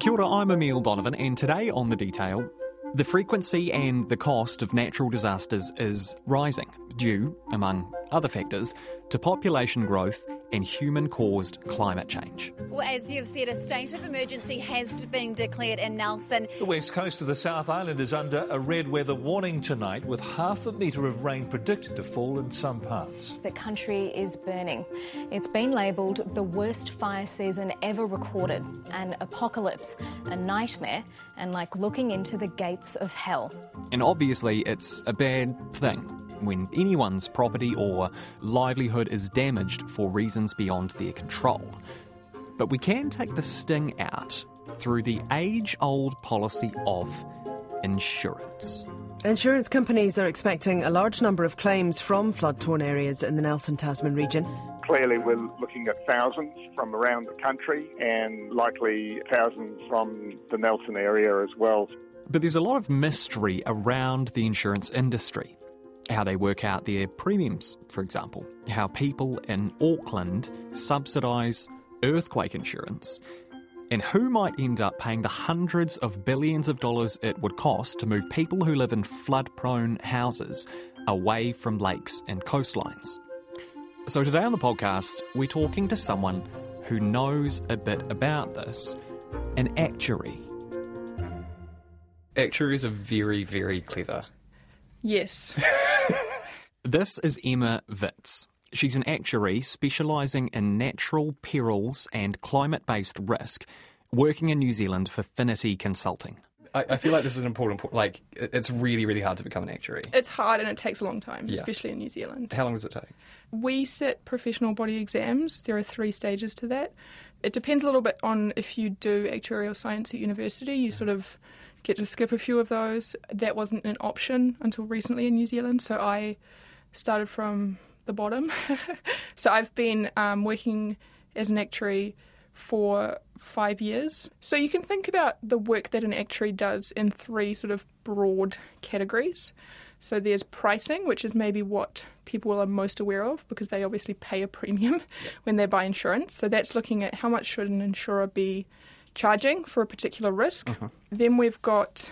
Kia ora, I'm Emile Donovan, and today on The Detail, the frequency and the cost of natural disasters is rising, due, among other factors, to population growth and human caused climate change. Well, as you've said, a state of emergency has been declared in Nelson. The west coast of the South Island is under a red weather warning tonight, with half a metre of rain predicted to fall in some parts. The country is burning. It's been labelled the worst fire season ever recorded, an apocalypse, a nightmare, and like looking into the gates of hell. And obviously, it's a bad thing when anyone's property or livelihood is damaged for reasons beyond their control. But we can take the sting out through the age old policy of insurance. Insurance companies are expecting a large number of claims from flood torn areas in the Nelson Tasman region. Clearly, we're looking at thousands from around the country and likely thousands from the Nelson area as well. But there's a lot of mystery around the insurance industry how they work out their premiums, for example, how people in Auckland subsidise earthquake insurance, and who might end up paying the hundreds of billions of dollars it would cost to move people who live in flood prone houses away from lakes and coastlines. So, today on the podcast, we're talking to someone who knows a bit about this an actuary. Actuaries are very, very clever. Yes. This is Emma Vitz. She's an actuary specialising in natural perils and climate based risk, working in New Zealand for Finity Consulting. I, I, feel like this is an important point. Like, it's really, really hard to become an actuary. It's hard and it takes a long time, yeah. especially in New Zealand. How long does it take? We sit professional body exams. There are three stages to that. It depends a little bit on if you do actuarial science at university. You sort of get to skip a few of those. That wasn't an option until recently in New Zealand, so I started from the bottom. so I've been um, working as an actuary for five years. So you can think about the work that an actuary does in three sort of broad categories. So there's pricing, which is maybe what people are most aware of because they obviously pay a premium when they buy insurance. So that's looking at how much should an insurer be charging for a particular risk. Uh-huh. Then we've got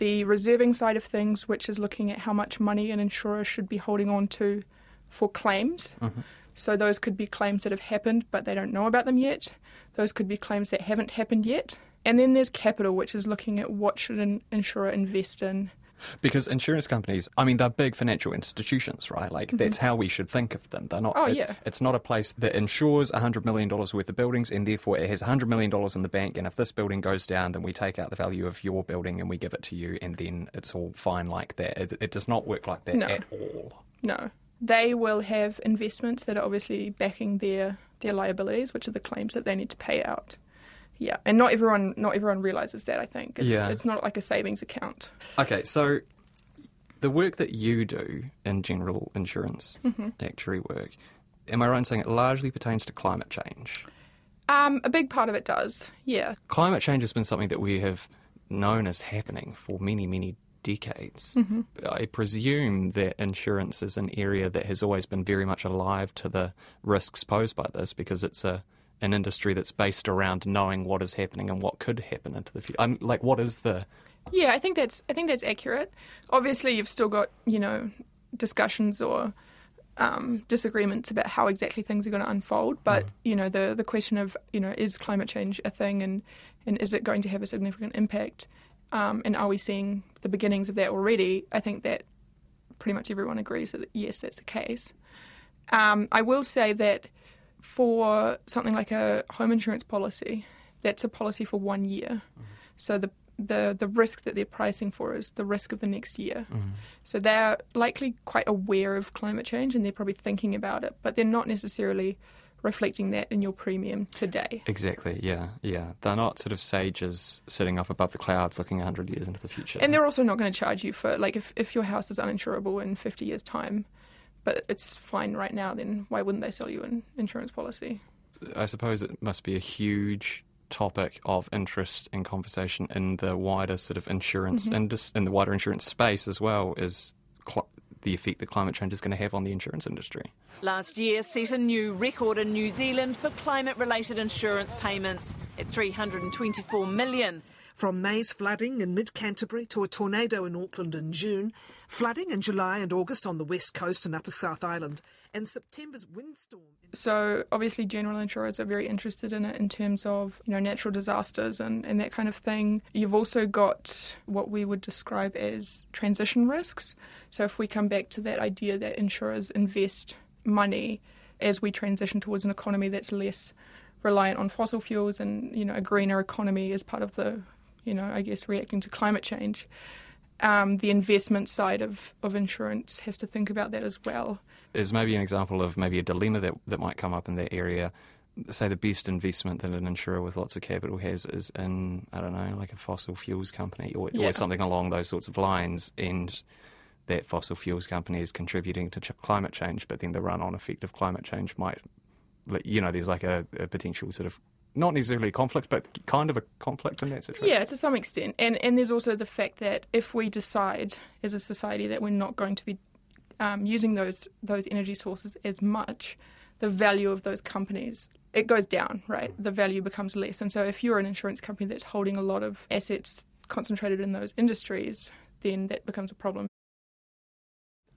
the reserving side of things, which is looking at how much money an insurer should be holding on to for claims. Mm-hmm. So those could be claims that have happened but they don't know about them yet. Those could be claims that haven't happened yet. And then there's capital, which is looking at what should an insurer invest in because insurance companies, I mean, they're big financial institutions, right? Like, mm-hmm. that's how we should think of them. They're not, oh, it, yeah. it's not a place that insures $100 million worth of buildings and therefore it has $100 million in the bank. And if this building goes down, then we take out the value of your building and we give it to you and then it's all fine like that. It, it does not work like that no. at all. No. They will have investments that are obviously backing their, their liabilities, which are the claims that they need to pay out. Yeah, and not everyone not everyone realizes that. I think it's, yeah. it's not like a savings account. Okay, so the work that you do in general insurance mm-hmm. actuary work, am I right in saying it largely pertains to climate change? Um, a big part of it does. Yeah, climate change has been something that we have known as happening for many many decades. Mm-hmm. I presume that insurance is an area that has always been very much alive to the risks posed by this because it's a an industry that's based around knowing what is happening and what could happen into the future. I'm, like, what is the? Yeah, I think that's I think that's accurate. Obviously, you've still got you know discussions or um, disagreements about how exactly things are going to unfold. But mm. you know the the question of you know is climate change a thing and and is it going to have a significant impact? Um, and are we seeing the beginnings of that already? I think that pretty much everyone agrees that yes, that's the case. Um, I will say that for something like a home insurance policy, that's a policy for one year. Mm-hmm. So the the the risk that they're pricing for is the risk of the next year. Mm-hmm. So they're likely quite aware of climate change and they're probably thinking about it, but they're not necessarily reflecting that in your premium today. Exactly, yeah, yeah. They're not sort of sages sitting up above the clouds looking 100 years into the future. And they're also not going to charge you for, like, if, if your house is uninsurable in 50 years' time, but it's fine right now, then why wouldn't they sell you an insurance policy? I suppose it must be a huge topic of interest and conversation in the wider sort of insurance mm-hmm. indus- in the wider insurance space as well is cl- the effect that climate change is going to have on the insurance industry. Last year set a new record in New Zealand for climate related insurance payments at 324 million. From May's flooding in mid Canterbury to a tornado in Auckland in June, flooding in July and August on the west coast and upper South Island, and September's windstorm. So obviously, general insurers are very interested in it in terms of you know natural disasters and, and that kind of thing. You've also got what we would describe as transition risks. So if we come back to that idea that insurers invest money as we transition towards an economy that's less reliant on fossil fuels and you know a greener economy as part of the you know, I guess reacting to climate change. Um, the investment side of, of insurance has to think about that as well. Is maybe an example of maybe a dilemma that, that might come up in that area. Say the best investment that an insurer with lots of capital has is in, I don't know, like a fossil fuels company or, yeah. or something along those sorts of lines. And that fossil fuels company is contributing to ch- climate change, but then the run on effect of climate change might, you know, there's like a, a potential sort of not necessarily a conflict, but kind of a conflict in that situation. Yeah, to some extent. And and there's also the fact that if we decide as a society that we're not going to be um, using those those energy sources as much, the value of those companies it goes down, right? The value becomes less. And so if you're an insurance company that's holding a lot of assets concentrated in those industries, then that becomes a problem.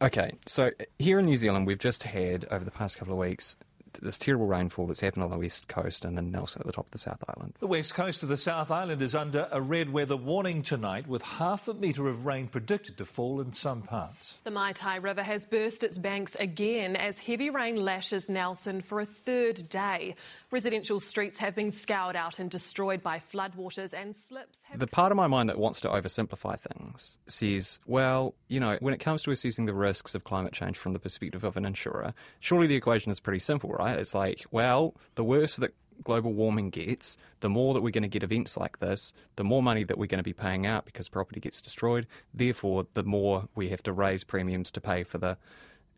Okay, so here in New Zealand, we've just had over the past couple of weeks this terrible rainfall that's happened on the west coast and in Nelson at the top of the South Island. The west coast of the South Island is under a red weather warning tonight, with half a metre of rain predicted to fall in some parts. The Maitai River has burst its banks again as heavy rain lashes Nelson for a third day. Residential streets have been scoured out and destroyed by floodwaters, and slips. The part of my mind that wants to oversimplify things says, well, you know, when it comes to assessing the risks of climate change from the perspective of an insurer, surely the equation is pretty simple, right? It's like, well, the worse that global warming gets, the more that we're going to get events like this, the more money that we're going to be paying out because property gets destroyed. Therefore, the more we have to raise premiums to pay for the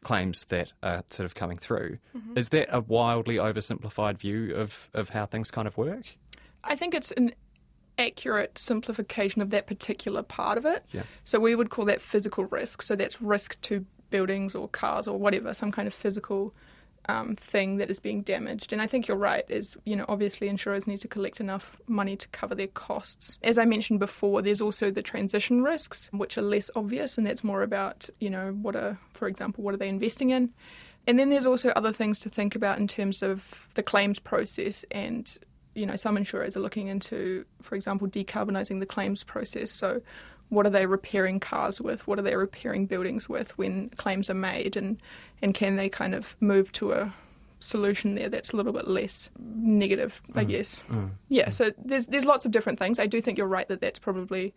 claims that are sort of coming through. Mm-hmm. Is that a wildly oversimplified view of, of how things kind of work? I think it's an accurate simplification of that particular part of it. Yeah. So we would call that physical risk. So that's risk to buildings or cars or whatever, some kind of physical um, thing that is being damaged. And I think you're right. Is you know obviously insurers need to collect enough money to cover their costs. As I mentioned before, there's also the transition risks, which are less obvious, and that's more about you know what are, for example, what are they investing in. And then there's also other things to think about in terms of the claims process and you know some insurers are looking into, for example, decarbonising the claims process. So what are they repairing cars with? What are they repairing buildings with when claims are made? And, and can they kind of move to a solution there that's a little bit less negative, I mm. guess. Mm. Yeah, so there's there's lots of different things. I do think you're right that that's probably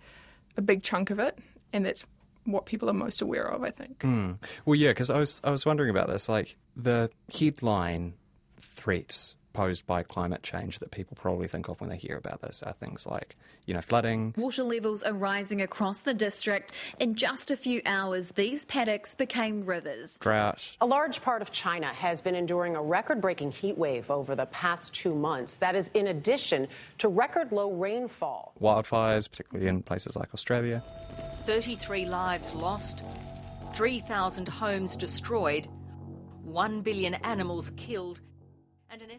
a big chunk of it, and that's what people are most aware of. I think. Mm. Well, yeah, because I was I was wondering about this. Like the headline threats posed by climate change that people probably think of when they hear about this are things like, you know, flooding. Water levels are rising across the district. In just a few hours, these paddocks became rivers. Drought. A large part of China has been enduring a record breaking heat wave over the past two months. That is in addition to record low rainfall. Wildfires, particularly in places like Australia. 33 lives lost, 3,000 homes destroyed, 1 billion animals killed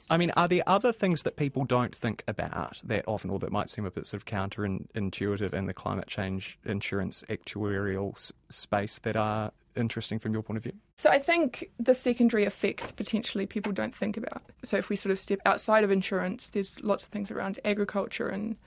I mean, are there other things that people don't think about that often, or that might seem a bit sort of counterintuitive in the climate change insurance actuarial s- space that are interesting from your point of view? So I think the secondary effects potentially people don't think about. So if we sort of step outside of insurance, there's lots of things around agriculture and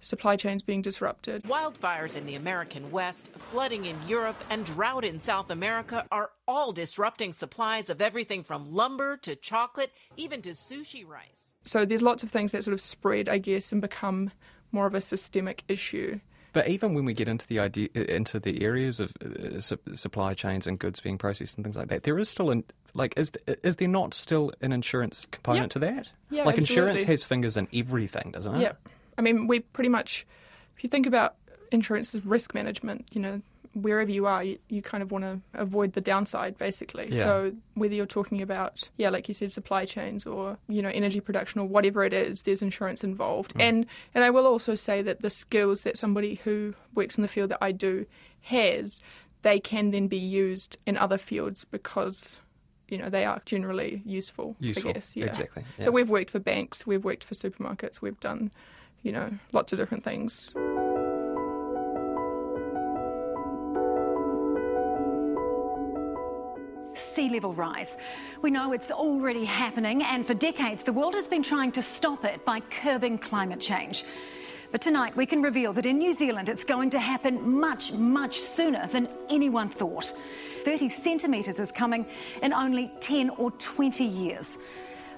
supply chains being disrupted. Wildfires in the American West, flooding in Europe, and drought in South America are all disrupting supplies of everything from lumber to chocolate, even to sushi rice. So there's lots of things that sort of spread, I guess, and become more of a systemic issue. But even when we get into the idea, into the areas of uh, su- supply chains and goods being processed and things like that, there is still an like is is there not still an insurance component yep. to that? Yeah, like absolutely. insurance has fingers in everything, doesn't it? Yeah. I mean, we pretty much, if you think about insurance as risk management, you know, wherever you are, you, you kind of want to avoid the downside, basically. Yeah. So whether you're talking about, yeah, like you said, supply chains or you know energy production or whatever it is, there's insurance involved. Mm. And and I will also say that the skills that somebody who works in the field that I do has, they can then be used in other fields because you know they are generally useful. Useful, I guess. Yeah. exactly, yeah. So we've worked for banks, we've worked for supermarkets, we've done you know lots of different things. sea level rise. We know it's already happening, and for decades, the world has been trying to stop it by curbing climate change. But tonight, we can reveal that in New Zealand, it's going to happen much, much sooner than anyone thought. 30 centimetres is coming in only 10 or 20 years.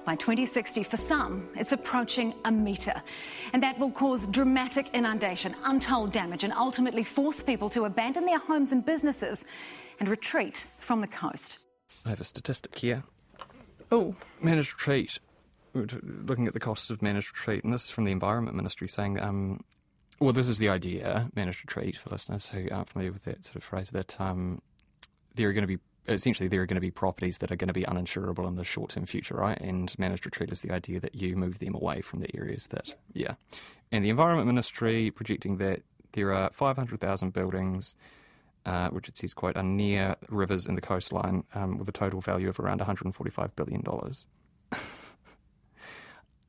By 2060, for some, it's approaching a metre. And that will cause dramatic inundation, untold damage, and ultimately force people to abandon their homes and businesses and retreat from the coast. I have a statistic here. Oh. Managed retreat. We're looking at the costs of managed retreat, and this is from the Environment Ministry saying, um, well, this is the idea, managed retreat, for listeners who aren't familiar with that sort of phrase, that um, there are going to be, essentially, there are going to be properties that are going to be uninsurable in the short term future, right? And managed retreat is the idea that you move them away from the areas that, yeah. And the Environment Ministry projecting that there are 500,000 buildings uh, which it says, quote, are near rivers in the coastline um, with a total value of around $145 billion.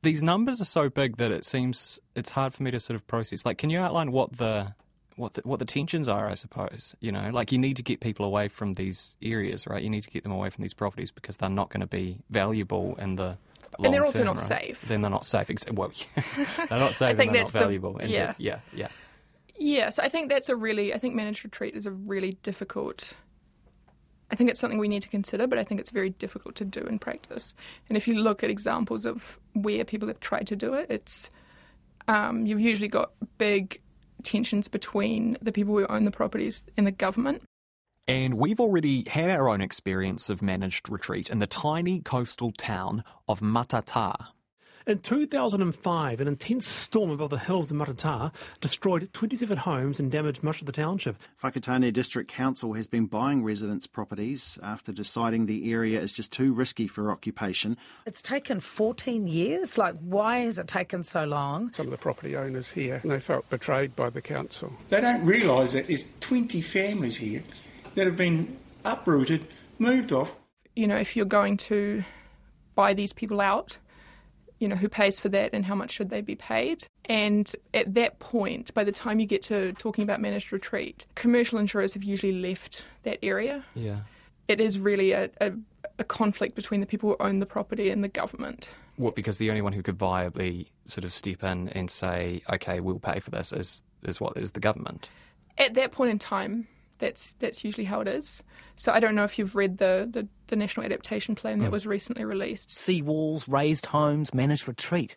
These numbers are so big that it seems it's hard for me to sort of process. Like, can you outline what the what the, what the tensions are? I suppose you know, like you need to get people away from these areas, right? You need to get them away from these properties because they're not going to be valuable in the And they're also term, not right? safe. Then they're not safe. Well, they're not safe. I think that's not the- valuable. and yeah. yeah, yeah. Yes, I think that's a really. I think managed retreat is a really difficult. I think it's something we need to consider, but I think it's very difficult to do in practice. And if you look at examples of where people have tried to do it, it's um, you've usually got big tensions between the people who own the properties and the government. And we've already had our own experience of managed retreat in the tiny coastal town of Matata. In 2005, an intense storm above the hills of Matata destroyed 27 homes and damaged much of the township. Whakatane District Council has been buying residents' properties after deciding the area is just too risky for occupation. It's taken 14 years. Like, why has it taken so long? Some of the property owners here, they felt betrayed by the council. They don't realise that there's 20 families here that have been uprooted, moved off. You know, if you're going to buy these people out, you know, who pays for that and how much should they be paid? And at that point, by the time you get to talking about managed retreat, commercial insurers have usually left that area. Yeah. It is really a, a, a conflict between the people who own the property and the government. What? Because the only one who could viably sort of step in and say, "Okay, we'll pay for this," is is what is the government. At that point in time, that's that's usually how it is. So I don't know if you've read the, the, the National Adaptation Plan that Mm. was recently released. Sea walls, raised homes, managed retreat.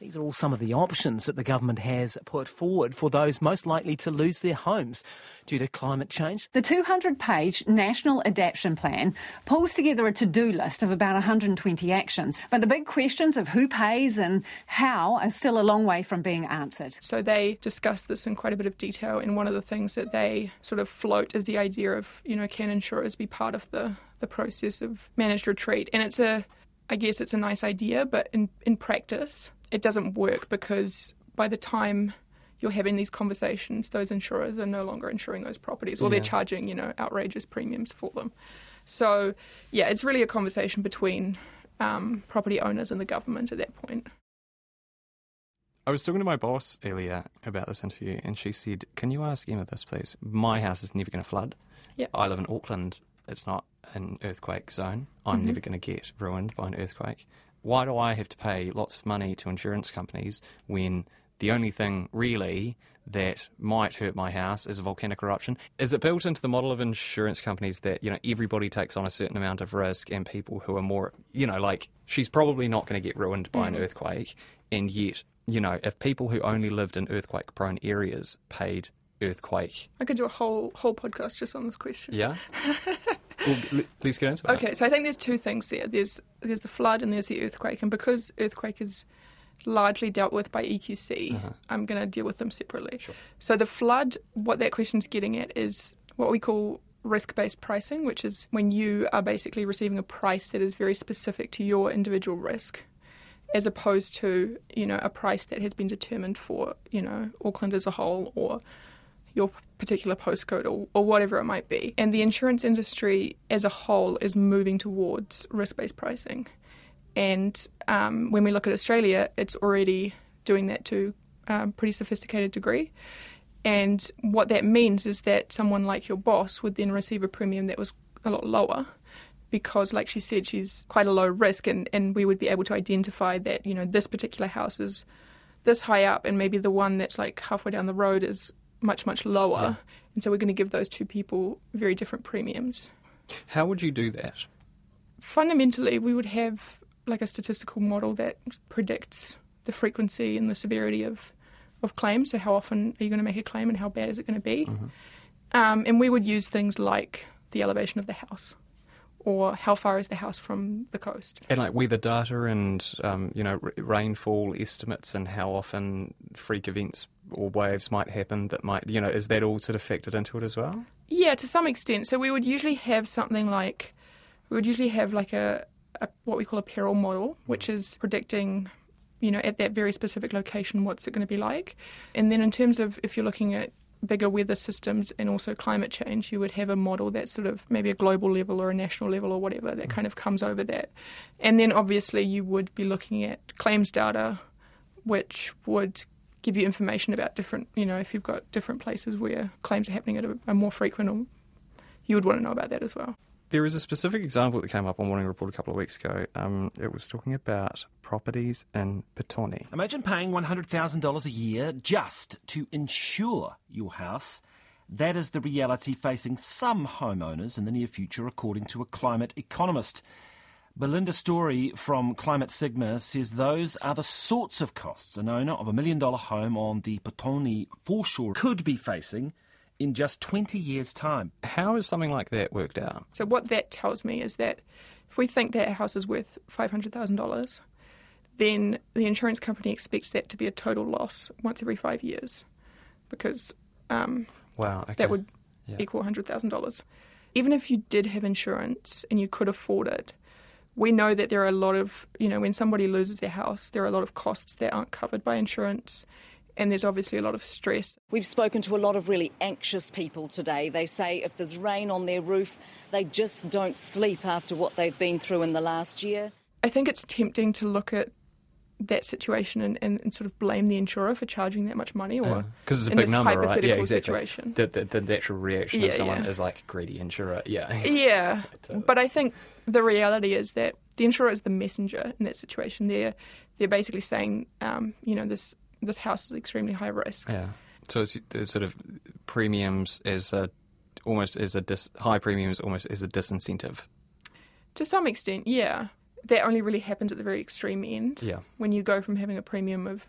These are all some of the options that the government has put forward for those most likely to lose their homes due to climate change. The 200 page National Adaptation Plan pulls together a to do list of about 120 actions. But the big questions of who pays and how are still a long way from being answered. So they discuss this in quite a bit of detail. And one of the things that they sort of float is the idea of, you know, can insurers be part of the, the process of managed retreat? And it's a, I guess it's a nice idea, but in, in practice, it doesn't work because by the time you're having these conversations, those insurers are no longer insuring those properties or they're charging, you know, outrageous premiums for them. So, yeah, it's really a conversation between um, property owners and the government at that point. I was talking to my boss earlier about this interview, and she said, "Can you ask Emma this, please? My house is never going to flood. Yep. I live in Auckland. It's not an earthquake zone. I'm Mhm. never going to get ruined by an earthquake. Why do I have to pay lots of money to insurance companies when the only thing really that might hurt my house is a volcanic eruption? Is it built into the model of insurance companies that you know everybody takes on a certain amount of risk, and people who are more, you know, like she's probably not going to get ruined by an Mhm. earthquake, and yet, you know, if people who only lived in earthquake-prone areas paid earthquake, I could do a whole whole podcast just on this question. yeah. well, let's get into that. Okay, so I think there's two things there. There's there's the flood and there's the earthquake, and because earthquake is largely dealt with by EQC, Uh-huh. I'm going to deal with them separately. So the flood, what that question's getting at is what we call risk-based pricing, which is when you are basically receiving a price that is very specific to your individual risk, as opposed to you know a price that has been determined for you know Auckland as a whole or your particular postcode or, or whatever it might be. And the insurance industry as a whole is moving towards risk based pricing. And um, when we look at Australia, it's already doing that to a pretty sophisticated degree. And what that means is that someone like your boss would then receive a premium that was a lot lower because, like she said, she's quite a low risk, and, and we would be able to identify that, you know, this particular house is this high up, and maybe the one that's like halfway down the road is much, much lower. Yeah. And so we're going to give those two people very different premiums. How would you do that? Fundamentally, we would have like a statistical model that predicts the frequency and the severity of, of claims. So, how often are you going to make a claim and how bad is it going to be? Mm-hmm. Um, and we would use things like the elevation of the house or how far is the house from the coast. And like weather data and um, you know r- rainfall estimates and how often freak events or waves might happen that might you know is that all sort of factored into it as well? Yeah, to some extent. So we would usually have something like we would usually have like a, a what we call a peril model, hmm. which is predicting you know at that very specific location what's it going to be like, and then in terms of if you're looking at bigger weather systems and also climate change, you would have a model that's sort of maybe a global level or a national level or whatever that hmm. kind of comes over that. And then obviously you would be looking at claims data, which would give you information about different, you know, if you've got different places where claims are happening at a, a more frequent, or you would want to know about that as well. There is a specific example that came up on Morning Report a couple of weeks ago. Um, it was talking about properties in Petone. Imagine paying $100,000 a year just to insure your house. That is the reality facing some homeowners in the near future, according to a climate economist. Belinda Storey from Climate Sigma says those are the sorts of costs an owner of a million dollar home on the Petone foreshore could be facing in just 20 years' time. How is something like that worked out? So, what that tells me is that if we think that a house is worth $500,000, then the insurance company expects that to be a total loss once every five years because um, wow, okay. that would yeah. equal $100,000. Even if you did have insurance and you could afford it, we know that there are a lot of, you know, when somebody loses their house, there are a lot of costs that aren't covered by insurance and there's obviously a lot of stress. We've spoken to a lot of really anxious people today. They say if there's rain on their roof, they just don't sleep after what they've been through in the last year. I think it's tempting to look at that situation and, and, and sort of blame the insurer for charging that much money or because it's a big number right yeah exactly situation. The, the, the natural reaction yeah, of someone yeah. is like greedy insurer yeah yeah but, uh, but I think the reality is that the insurer is the messenger in that situation they're they're basically saying um, you know this this house is extremely high risk. Yeah. So it's, it's sort of premiums as a almost as a dis, high premiums almost as a disincentive. To some extent, yeah. That only really happens at the very extreme end. Yeah. When you go from having a premium of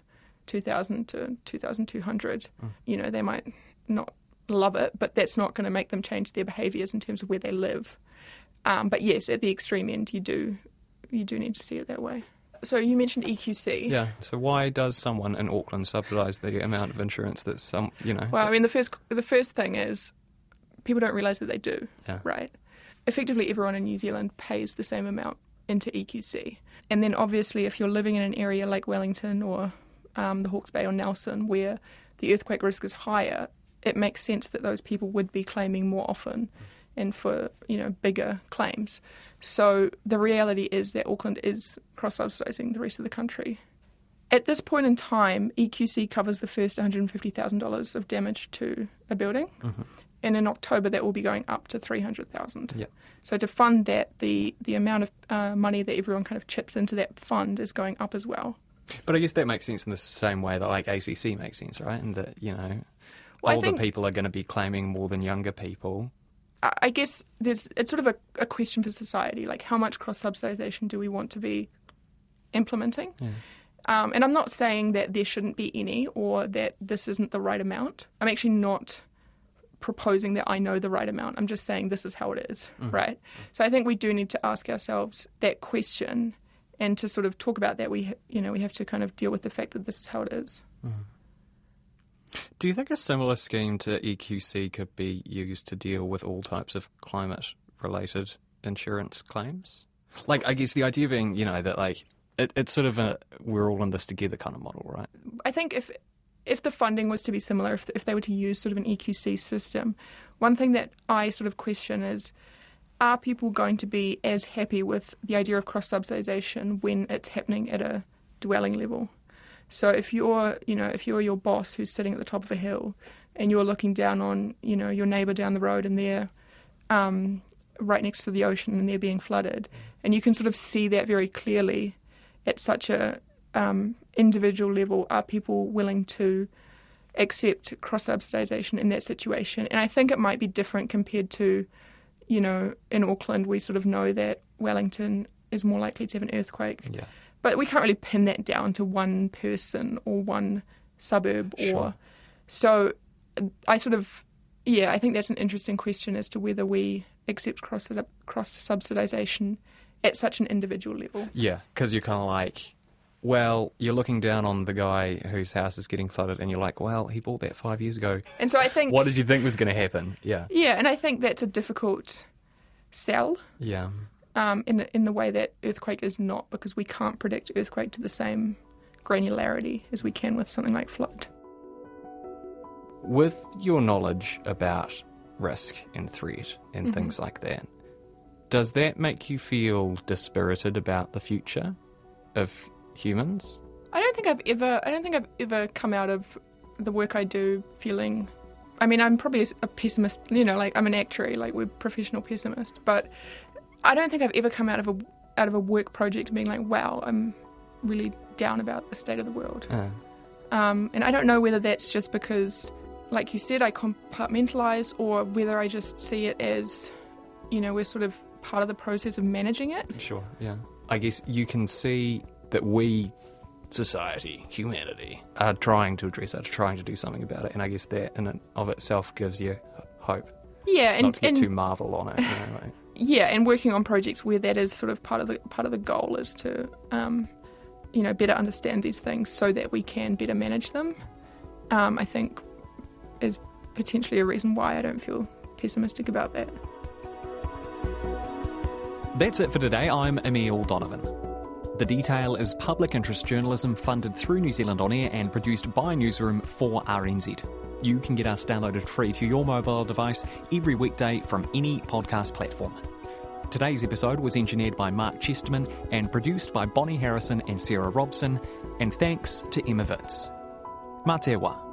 two thousand to two thousand two hundred, mm. you know they might not love it, but that's not going to make them change their behaviours in terms of where they live. Um, but yes, at the extreme end, you do you do need to see it that way. So you mentioned EQC. Yeah. So why does someone in Auckland subsidise the amount of insurance that some, you know? Well, I mean, the first the first thing is people don't realise that they do. Yeah. Right. Effectively, everyone in New Zealand pays the same amount into EQC, and then obviously, if you're living in an area like Wellington or um, the Hawke's Bay or Nelson, where the earthquake risk is higher, it makes sense that those people would be claiming more often and for you know bigger claims. So the reality is that Auckland is cross subsidising the rest of the country. At this point in time, EQC covers the first $150,000 of damage to a building. Mm-hmm. And in October, that will be going up to 300000 Yeah. So to fund that, the, the amount of uh, money that everyone kind of chips into that fund is going up as well. But I guess that makes sense in the same way that like ACC makes sense, right? And that, you know, Well, older think- people are going to be claiming more than younger people. I- I guess there's it's sort of a, a question for society, like how much cross subsidisation do we want to be implementing? Yeah. Um, and I'm not saying that there shouldn't be any or that this isn't the right amount. I'm actually not proposing that I know the right amount. I'm just saying this is how it is, Mhm. right? So I think we do need to ask ourselves that question, and to sort of talk about that, we you know we have to kind of deal with the fact that this is how it is. Do you think a similar scheme to EQC could be used to deal with all types of climate related insurance claims? Like, I guess the idea being, you know, that like it, it's sort of a we're all in this together kind of model, right? I think if if the funding was to be similar, if, if they were to use sort of an EQC system, one thing that I sort of question is are people going to be as happy with the idea of cross subsidisation when it's happening at a dwelling level? So if you're, you know, if you're your boss who's sitting at the top of a hill and you're looking down on, you know, your neighbour down the road and they're um, right next to the ocean and they're being flooded, and you can sort of see that very clearly at such a um, individual level. Are people willing to accept cross subsidisation in that situation? And I think it might be different compared to, you know, in Auckland we sort of know that Wellington is more likely to have an earthquake. Yeah. But we can't really pin that down to one person or one suburb or Sure. so I sort of yeah, I think that's an interesting question as to whether we accept cross cross subsidisation at such an individual level. Yeah, because you're kind of like, well, you're looking down on the guy whose house is getting flooded, and you're like, well, he bought that five years ago. And so I think What did you think was going to happen? Yeah. Yeah, and I think that's a difficult sell Yeah. um, in in the way that earthquake is not because we can't predict earthquake to the same granularity as we can with something like flood. With your knowledge about risk and threat and Mhm. things like that, does that make you feel dispirited about the future of humans? I don't think I've ever I don't think I've ever come out of the work I do feeling I mean I'm probably a pessimist, you know, like I'm an actuary, like we're professional pessimist, but I don't think I've ever come out of a out of a work project being like, wow, I'm really down about the state of the world. Uh, Um, and I don't know whether that's just because, like you said, I compartmentalize or whether I just see it as, you know, we're sort of part of the process of managing it. sure, yeah. I guess you can see that we, society, humanity, are trying to address it, trying to do something about it, and I guess that in and of itself gives you hope. Yeah, and, Not to get and too Marvel on it. You know, like. yeah, and working on projects where that is sort of part of the part of the goal is to, um, you know, better understand these things so that we can better manage them. Um, I think is potentially a reason why I don't feel pessimistic about that. That's it for today. I'm Emile Donovan. The Detail is public interest journalism funded through New Zealand On Air and produced by Newsroom for RNZ. You can get us downloaded free to your mobile device every weekday from any podcast platform. Today's episode was engineered by Mark Chesterman and produced by Bonnie Harrison and Sarah Robson, and thanks to Emma wā.